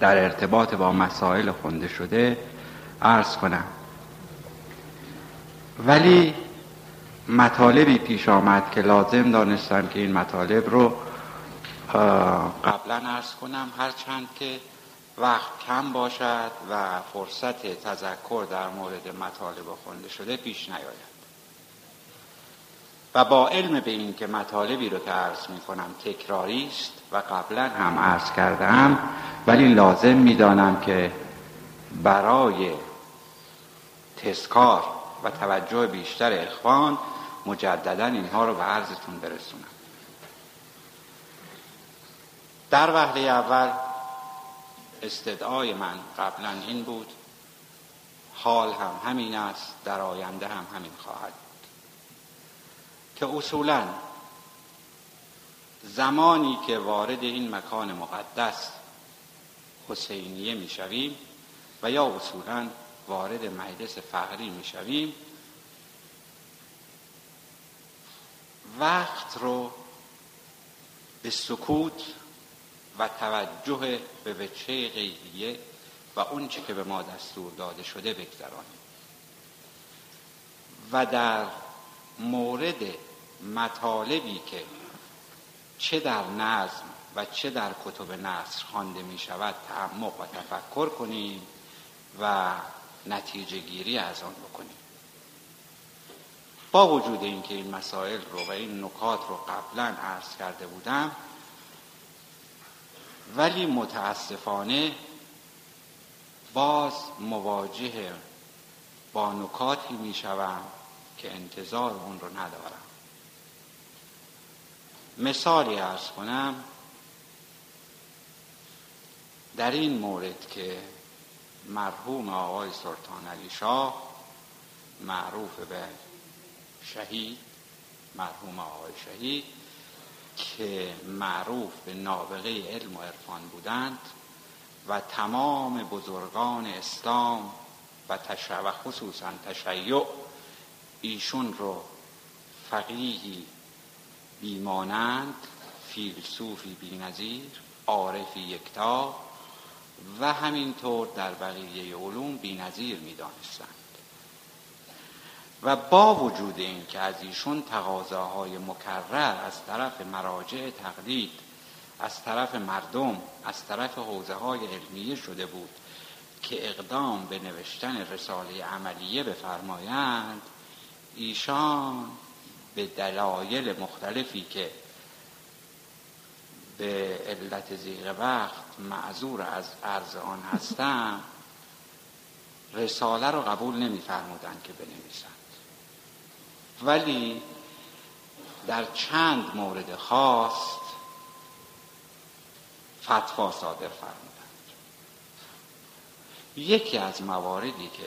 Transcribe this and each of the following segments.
در ارتباط با مسائل خونده شده عرض کنم. ولی مطالبی پیش آمد که لازم دانستم که این مطالب رو قبلا عرض کنم. هرچند که وقت کم باشد و فرصت تذکر در مورد مطالب خونده شده پیش نیاید. و با علم به این که مطالبی رو که عرض می کنم تکراری است و قبلا هم عرض کردم ولی لازم می‌دانم که برای تسکار و توجه بیشتر اخوان مجددا اینها رو به عرضتون برسونم. در وحله اول استدعای من قبلا این بود حال هم همین است در آینده هم همین خواهد که اصولا زمانی که وارد این مکان مقدس حسینیه می‌شویم و یا اصولا وارد مجلس فقری می‌شویم وقت رو به سکوت و توجه به وچه غیبیه و اونچه که به ما دستور داده شده بگذرانیم. و در مورد مطالبی که چه در نظم و چه در کتب نصر خوانده می شود تعمق و تفکر کنیم و نتیجه گیری از آن بکنیم. با وجود اینکه این مسائل رو و این نکات رو قبلا عرض کرده بودم ولی متاسفانه باز مواجه با نکاتی می که انتظار اون رو ندارم. مثالی ارز کنم در این مورد که مرحوم آقای سلطان علی شاه معروف به شهید مرحوم آقای شهید که معروف به نابغه علم و عرفان بودند و تمام بزرگان اسلام و, و خصوصا تشیع ایشون رو فقیهی بیمانند فیلسوفی بینظیر عارفی یکتا و همینطور در بقیه علوم بینظیر می‌دانستند. و با وجود این که از ایشون تقاضاهای مکرر از طرف مراجع تقلید از طرف مردم از طرف حوزه های علمیه شده بود که اقدام به نوشتن رساله عملیه بفرمایند ایشان به دلایل مختلفی که به علت زیغ وقت معذور از عرض آن هستم رساله رو قبول نمیفرمودند که بنویسند. ولی در چند مورد خاص فتوا صادر فرمودند. یکی از مواردی که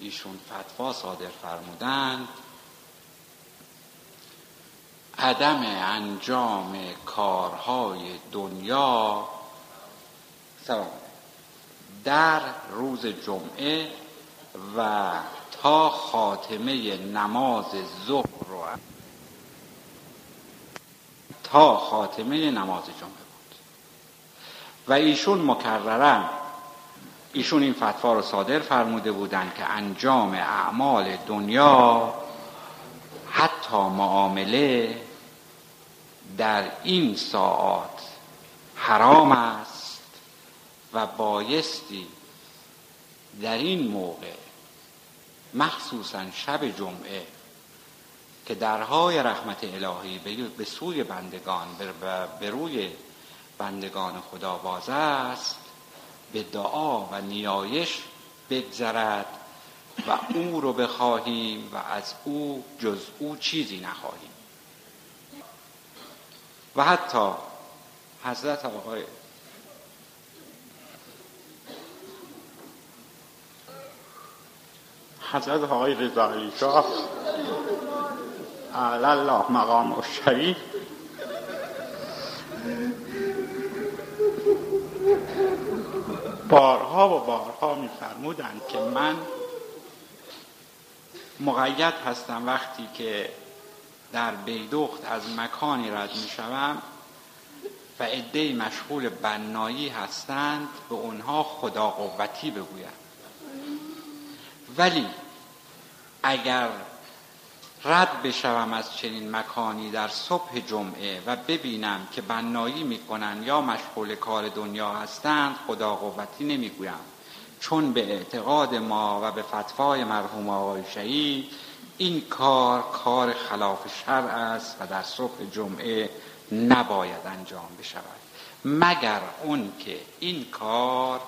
ایشون فتوا صادر فرمودند عدم انجام کارهای دنیا. در روز جمعه و تا خاتمه نماز ظهر رو تا خاتمه نماز جمعه بود. و ایشون مکررن. ایشون این فتوا رو صادر فرموده بودند که انجام اعمال دنیا حتی معامله در این ساعات حرام است و بایستی در این موقع مخصوصا شب جمعه که درهای رحمت الهی به سوی بندگان به روی بندگان خدا باز است به دعا و نیایش بگذرد و او رو بخواهیم و از او جز او چیزی نخواهیم. و حتی حضرت آقای حضرت آقای رضا علی شاه الله مقام و شریف بارها و بارها میفرمودند که من مقید هستم وقتی که در بیدخت از مکانی رد می شوم و عده مشغول بنایی هستند به اونها خدا قوتی بگویند ولی اگر رد بشوم از چنین مکانی در صبح جمعه و ببینم که بنایی می‌کنن یا مشغول کار دنیا هستند خدا قوتی نمی‌گویم. چون به اعتقاد ما و به فتوای مرحوم آقای شهید این کار کار خلاف شرع است و در صبح جمعه نباید انجام بشود. مگر اون که این کار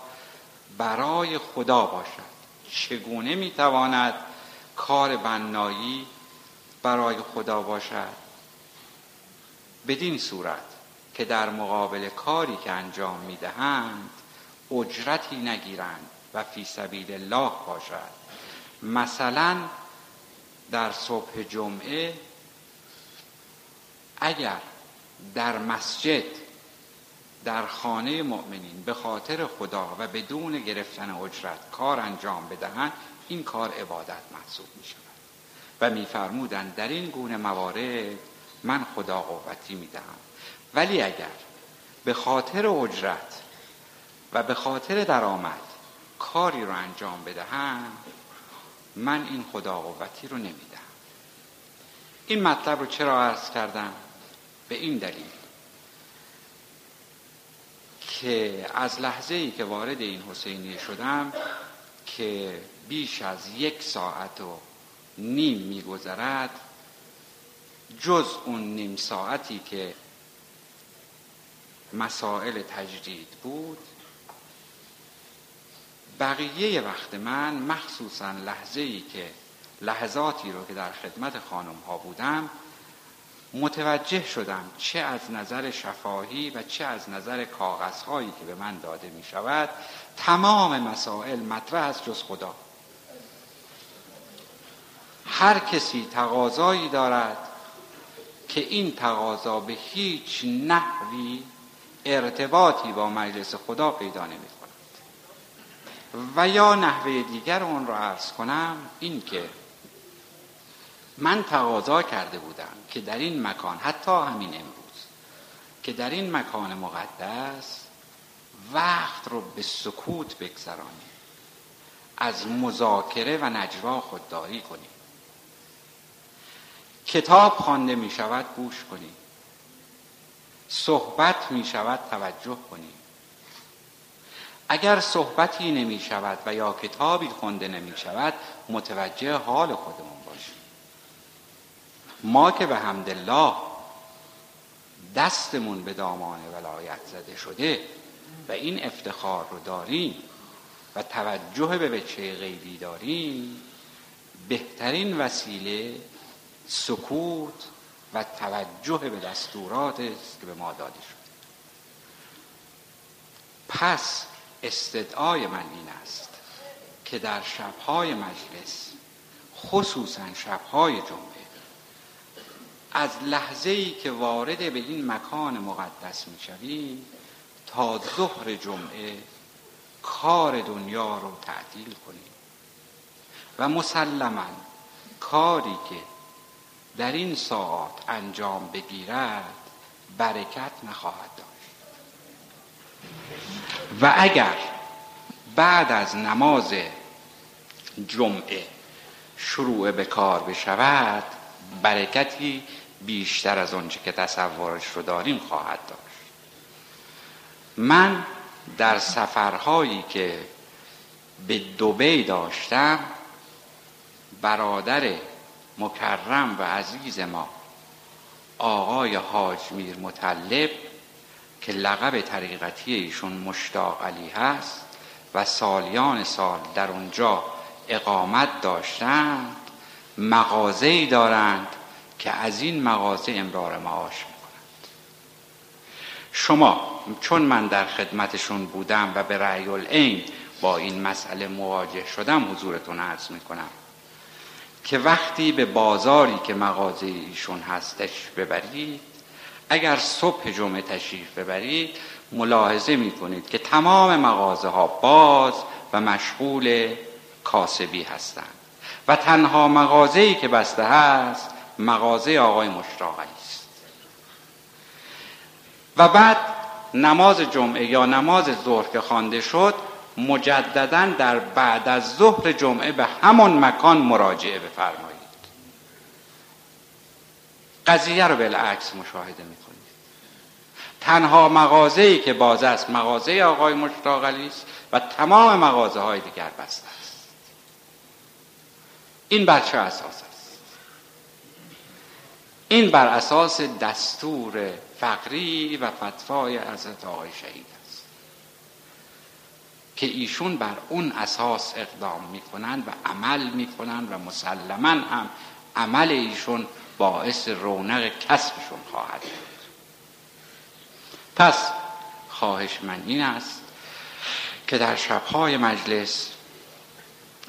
برای خدا باشد. چگونه می‌تواند کار بنایی برای خدا باشد؟ بدین صورت که در مقابل کاری که انجام می‌دهند اجرتی نگیرند و فی سبیل الله باشد. مثلا در صبح جمعه اگر در مسجد در خانه مؤمنین به خاطر خدا و بدون گرفتن اجرت کار انجام بدهند این کار عبادت محسوب می شود و میفرمودند در این گونه موارد من خدا قوتی می دهم ولی اگر به خاطر اجرت و به خاطر درآمد کاری رو انجام بدهم من این خدا قوتی رو نمیدم این مطلب رو چرا عرض کردم؟ به این دلیل که از لحظه ای که وارد این حسینی شدم که بیش از یک ساعت و نیم میگذرد جز اون نیم ساعتی که مسائل تجدید بود بقیه وقت من مخصوصا لحظه ای که لحظاتی رو که در خدمت خانم ها بودم متوجه شدم چه از نظر شفاهی و چه از نظر کاغذهایی که به من داده می شود تمام مسائل مطرح است جز خدا. هر کسی تقاضایی دارد که این تقاضا به هیچ نحوی ارتباطی با مجلس خدا پیدا نمی و یا نحوه دیگر اون را عرض کنم این که من تقاضا کرده بودم که در این مکان حتی همین امروز که در این مکان مقدس وقت رو به سکوت بگذرانیم از مذاکره و نجوا خودداری کنیم. کتاب خوانده می شود گوش کنیم. صحبت می شود توجه کنیم. اگر صحبتی نمی شود و یا کتابی خونده نمی شود متوجه حال خودمون باشیم. ما که به حمدالله دستمون به دامان ولایت زده شده و این افتخار رو داریم و توجه به بچه غیبی داریم بهترین وسیله سکوت و توجه به دستورات است که به ما داده شده. پس استدعای من این است که در شبهای مجلس خصوصا شبهای جمعه از لحظه ای که وارد به این مکان مقدس می‌شویم تا ظهر جمعه کار دنیا رو تعدیل کنیم. و مسلما کاری که در این ساعات انجام بگیرد برکت نخواهد داشت. و اگر بعد از نماز جمعه شروع به کار بشود برکتی بیشتر از آنچه که تصورش رو داریم خواهد داشت. من در سفرهایی که به دوبی داشتم برادر مکرم و عزیز ما آقای حاج میر مطلب که لقب طریقتی ایشون مشتاق علی هست و سالیان سال در اونجا اقامت داشتند مغازه‌ای دارند که از این مغازه امرار معاش می‌کنند. شما چون من در خدمتشون بودم و به رأی العین با این مسئله مواجه شدم حضورتون عرض می‌کنم که وقتی به بازاری که مغازه ایشون هستش ببرید اگر صبح جمعه تشریف ببرید ملاحظه می‌کنید که تمام مغازه ها باز و مشغول کاسبی هستند. و تنها مغازه‌ای که بسته هست مغازه آقای مشتاقی است. و بعد نماز جمعه یا نماز ظهر که خوانده شد مجددا در بعد از ظهر جمعه به همان مکان مراجعه بفرمایید. قضیه رو بالعکس مشاهده می‌کنید تنها مغازه ای که باز است مغازه آقای مشتاق است و تمام مغازه های دیگر بسته است. این بر چه اساس است؟ این بر اساس دستور فقری و فتوای حضرت آقای شهید است که ایشون بر اون اساس اقدام می‌کنند و عمل می‌کنند و مسلما هم عمل ایشون باعث رونق کسبشون خواهد بود پس خواهش من این است که در شبهای مجلس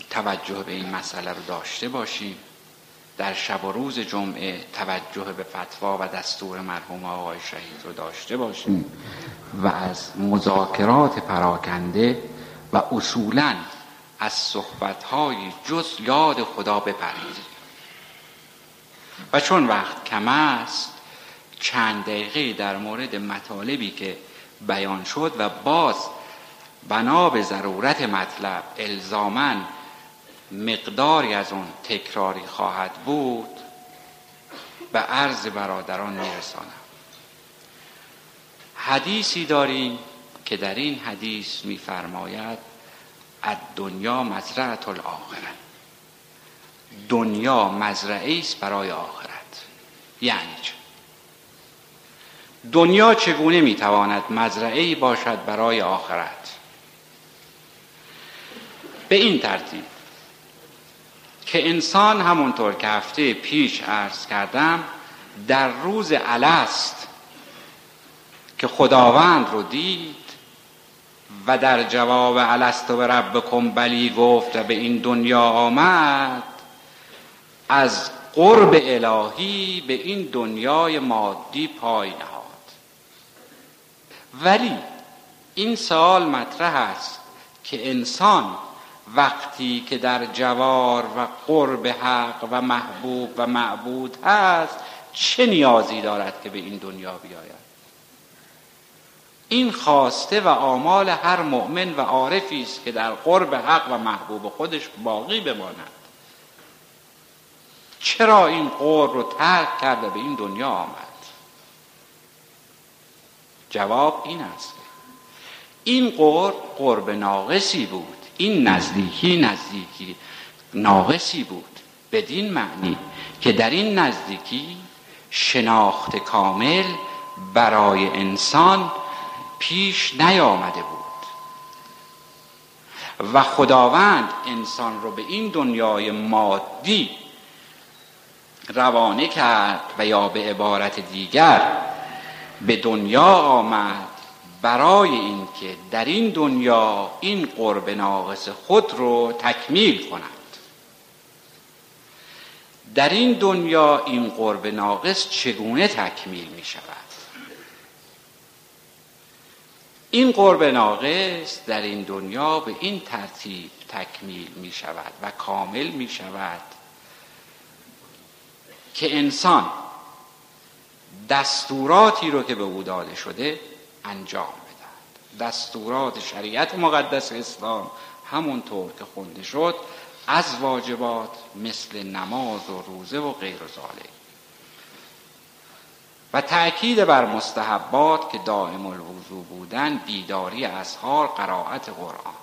توجه به این مسئله رو داشته باشیم. در شب و روز جمعه توجه به فتوا و دستور مرحوم آقای شهید رو داشته باشیم و از مذاکرات پراکنده و اصولا از صحبتهای جز یاد خدا بپرهیزیم و چون وقت کم است چند دقیقه در مورد مطالبی که بیان شد و باز بنا به ضرورت مطلب الزامن مقداری از اون تکراری خواهد بود به عرض برادران میرسانم. حدیثی داریم که در این حدیث میفرماید از دنیا مزرعت الاخره دنیا مزرعه است برای آخرت. یعنی چه دنیا چگونه می‌تواند مزرعه باشد برای آخرت؟ به این ترتیب که انسان همونطور که هفته پیش عرض کردم در روز الست که خداوند رو دید و در جواب الست و ربکم بلی گفت و به این دنیا آمد از قرب الهی به این دنیای مادی پای نهاد. ولی این سوال مطرح است که انسان وقتی که در جوار و قرب حق و محبوب و معبود هست چه نیازی دارد که به این دنیا بیاید؟ این خواسته و آمال هر مؤمن و عارفی است که در قرب حق و محبوب خودش باقی بماند. چرا این قرب رو ترک کرده به این دنیا آمد؟ جواب این است. این قرب قرب ناقصی بود. این نزدیکی نزدیکی ناقصی بود. بدین معنی که در این نزدیکی شناخت کامل برای انسان پیش نیامده بود. و خداوند انسان رو به این دنیای مادی روانه کرد و یا به عبارت دیگر به دنیا آمد برای اینکه در این دنیا این قرب ناقص خود رو تکمیل کند. در این دنیا این قرب ناقص چگونه تکمیل می شود؟ این قرب ناقص در این دنیا به این ترتیب تکمیل می شود و کامل می شود که انسان دستوراتی رو که به او داده شده انجام بدهد. دستورات شریعت مقدس اسلام همونطور که خونده شد از واجبات مثل نماز و روزه و غیر ذالک و تأکید بر مستحبات که دائم الوضوع بودن بیداری اسهار قرائت قرآن.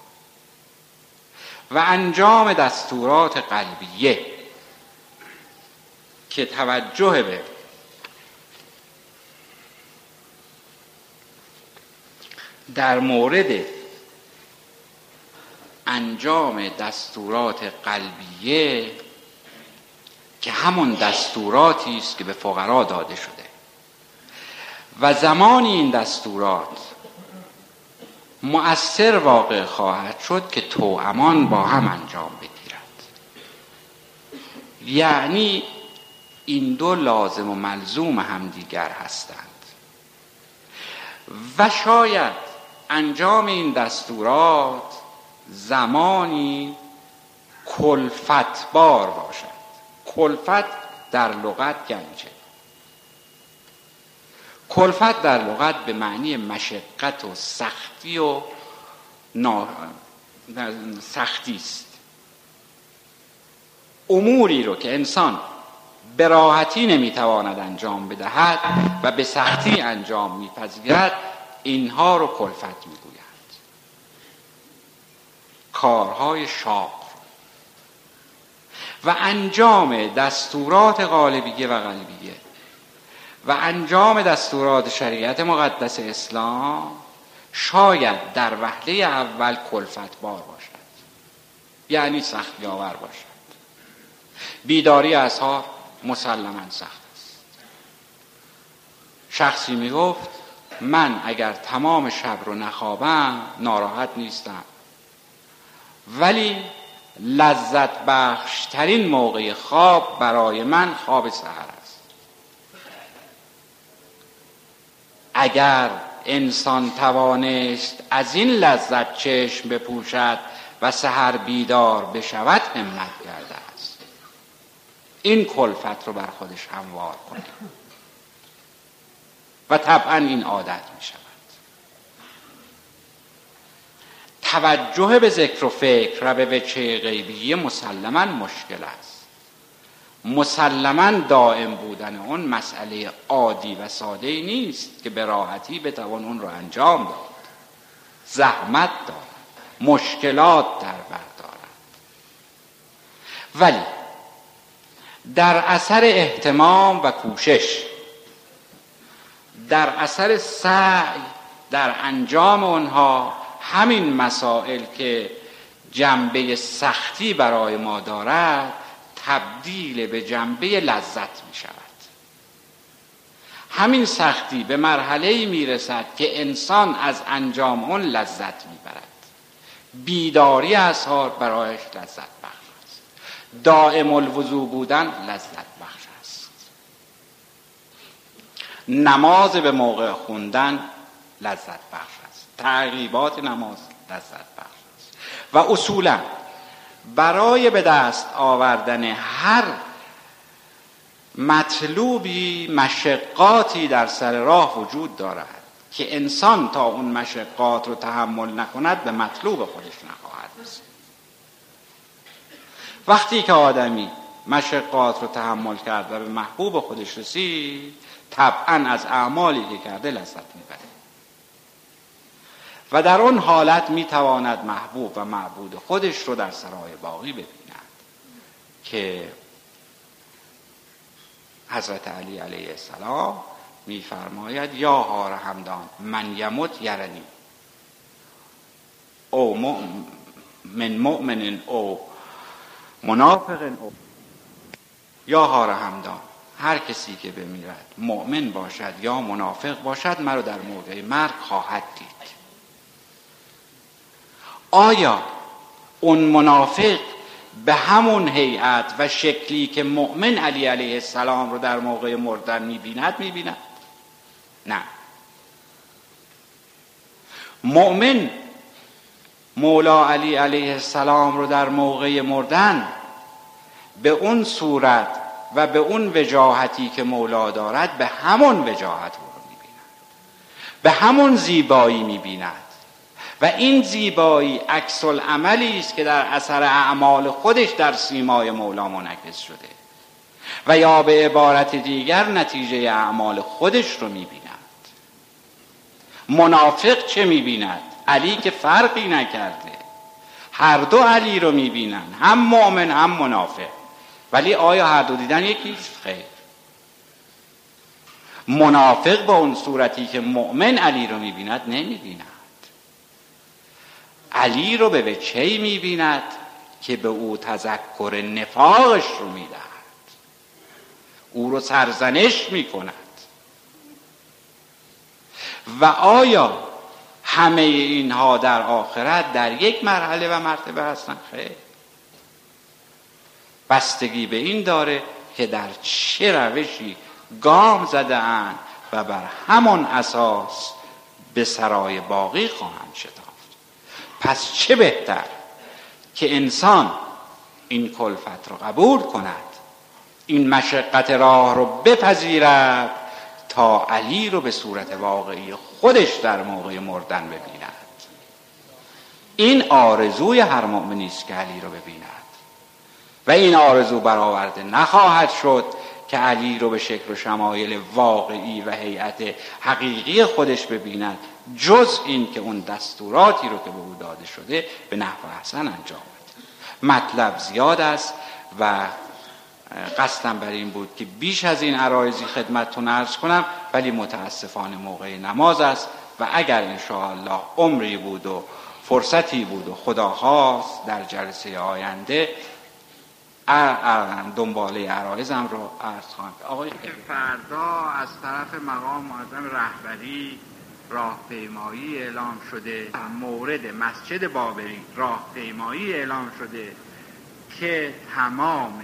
و انجام دستورات قلبیه که توجه به در مورد انجام دستورات قلبیه که همون دستوراتی است که به فقرا داده شده. و زمانی این دستورات مؤثر واقع خواهد شد که امان با هم انجام بگیرد. یعنی این دو لازم و ملزوم همدیگر هستند. و شاید انجام این دستورات زمانی کلفت بار باشد. کلفت در لغت چه کلفت در لغت به معنی مشقت و سختی و سختی است. اموری رو که انسان به راحتی نمی‌تواند انجام بدهد و به سختی انجام میپذیرد اینها رو کلفت می‌گویند. کارهای شاق. و انجام دستورات غالبیه و قلبیه و انجام دستورات شریعت مقدس اسلام شاید در وحله اول کلفت بار باشد. یعنی سختی آور باشد. بیداری اصحاب مسلما سخت است. شخصی می گفت من اگر تمام شب رو نخوابم ناراحت نیستم. ولی لذت بخشترین موقع خواب برای من خواب سهر است. اگر انسان توانست از این لذت چشم بپوشد و سهر بیدار بشود همت است این کلفت رو بر خودش هموار کنه. و طبعا این عادت می شود. توجه به ذکر و فکر و به وچه غیبیه مسلما مشکل است. مسلما دائم بودن اون مسئله عادی و ساده نیست که به راحتی بتوان اون رو انجام داد. زحمت دارد. مشکلات در بر دارد. ولی در اثر احتمام و کوشش در اثر سعی در انجام آنها همین مسائل که جنبه سختی برای ما دارد تبدیل به جنبه لذت می شود. همین سختی به مرحله می رسد که انسان از انجام اون لذت می برد بیداری اصحار برایش لذت دائم الوضوع بودن لذت بخش است. نماز به موقع خوندن لذت بخش است. تعقیبات نماز لذت بخش است. و اصولا برای به دست آوردن هر مطلوبی مشقاتی در سر راه وجود دارد که انسان تا اون مشقات رو تحمل نکند به مطلوب خودش نخواهد. وقتی که آدمی مشقات رو تحمل کرد و به محبوب خودش رسید طبعا از اعمالی که کرده لذت می‌بره. و در اون حالت می‌تواند محبوب و معبود خودش رو در سرای باقی ببیند که حضرت علی علیه السلام میفرماید یا هار همدان من یمت یرنی. او من مؤمن او منافق او. یا هار همدان هر کسی که بمیرد مؤمن باشد یا منافق باشد مرا در موقع مرگ خواهد دید. آیا اون منافق به همون هیئت و شکلی که مؤمن علی علیه السلام رو در موقع مردن می‌بیند می‌بیند؟ نه. مؤمن مولا علی علیه السلام رو در موقع مردن به اون صورت و به اون وجاهتی که مولا دارد به همون وجاهت رو می‌بیند. به همون زیبایی می‌بیند. و این زیبایی عکس عملی است که در اثر اعمال خودش در سیمای مولا منعکس شده و یا به عبارت دیگر نتیجه اعمال خودش رو می‌بیند. منافق چه می‌بیند؟ علی که فرقی نکرده. هر دو علی رو می‌بینن. هم مؤمن هم منافق. ولی آیا هر دو دیدن یکیست خیر. منافق با اون صورتی که مؤمن علی رو می‌بیند نمی‌بیند. علی رو به وچهی می‌بیند که به او تذکر نفاقش رو می‌دهد. او رو سرزنش می‌کند. و آیا همه اینها در آخرت در یک مرحله و مرتبه هستن. خیر. بستگی به این داره که در چه روشی گام زده و بر همان اساس به سرای باقی خواهند شد پس چه بهتر که انسان این کلفت رو قبول کند این مشقت راه رو بپذیرد تا علی رو به صورت واقعی خودش در موقع مردن ببیند. این آرزوی هر مؤمنی است که علی رو ببیند. و این آرزو برآورده نخواهد شد که علی رو به شکل و شمایل واقعی و هیئت حقیقی خودش ببیند جز این که اون دستوراتی رو که به او داده شده به نحو احسن انجام بده مطلب زیاد است و قصدم بر این بود که بیش از این عرایزی خدمتتون ارز کنم ولی متاسفانه موقع نماز است و اگر انشاءالله عمری بود و فرصتی بود و خدا خواست در جلسه آینده دنباله عرایزم رو ارز خواهم آقای فردا از طرف مقام معظم رهبری راهپیمایی اعلام شده مورد مسجد بابری راهپیمایی اعلام شده که تمام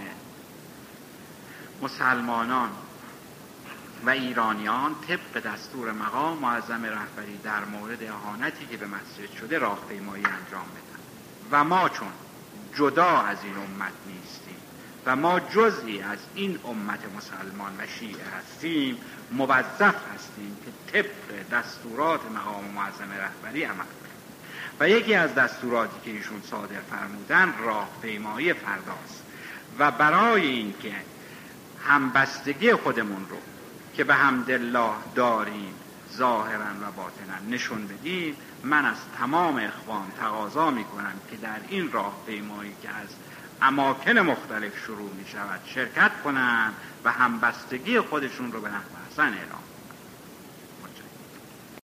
مسلمانان و ایرانیان طبق دستور مقام معظم رهبری در مورد اهانتی که به مسجد شده راهپیمایی انجام بدن. و ما چون جدا از این امت نیستیم و ما جزئی از این امت مسلمان و شیعه هستیم موظف هستیم که طبق دستورات مقام معظم رهبری عمل کنیم. و یکی از دستوراتی که ایشون صادر فرمودن راهپیمایی فرداست و برای اینکه همبستگی خودمون رو که به الله داریم ظاهرا و باطنا نشون بدیم من از تمام اخوان تقاضا می کنم که در این راه پیمایی که از اماکن مختلف شروع می شود شرکت کنند و همبستگی خودشون رو به نحو احسن اعلام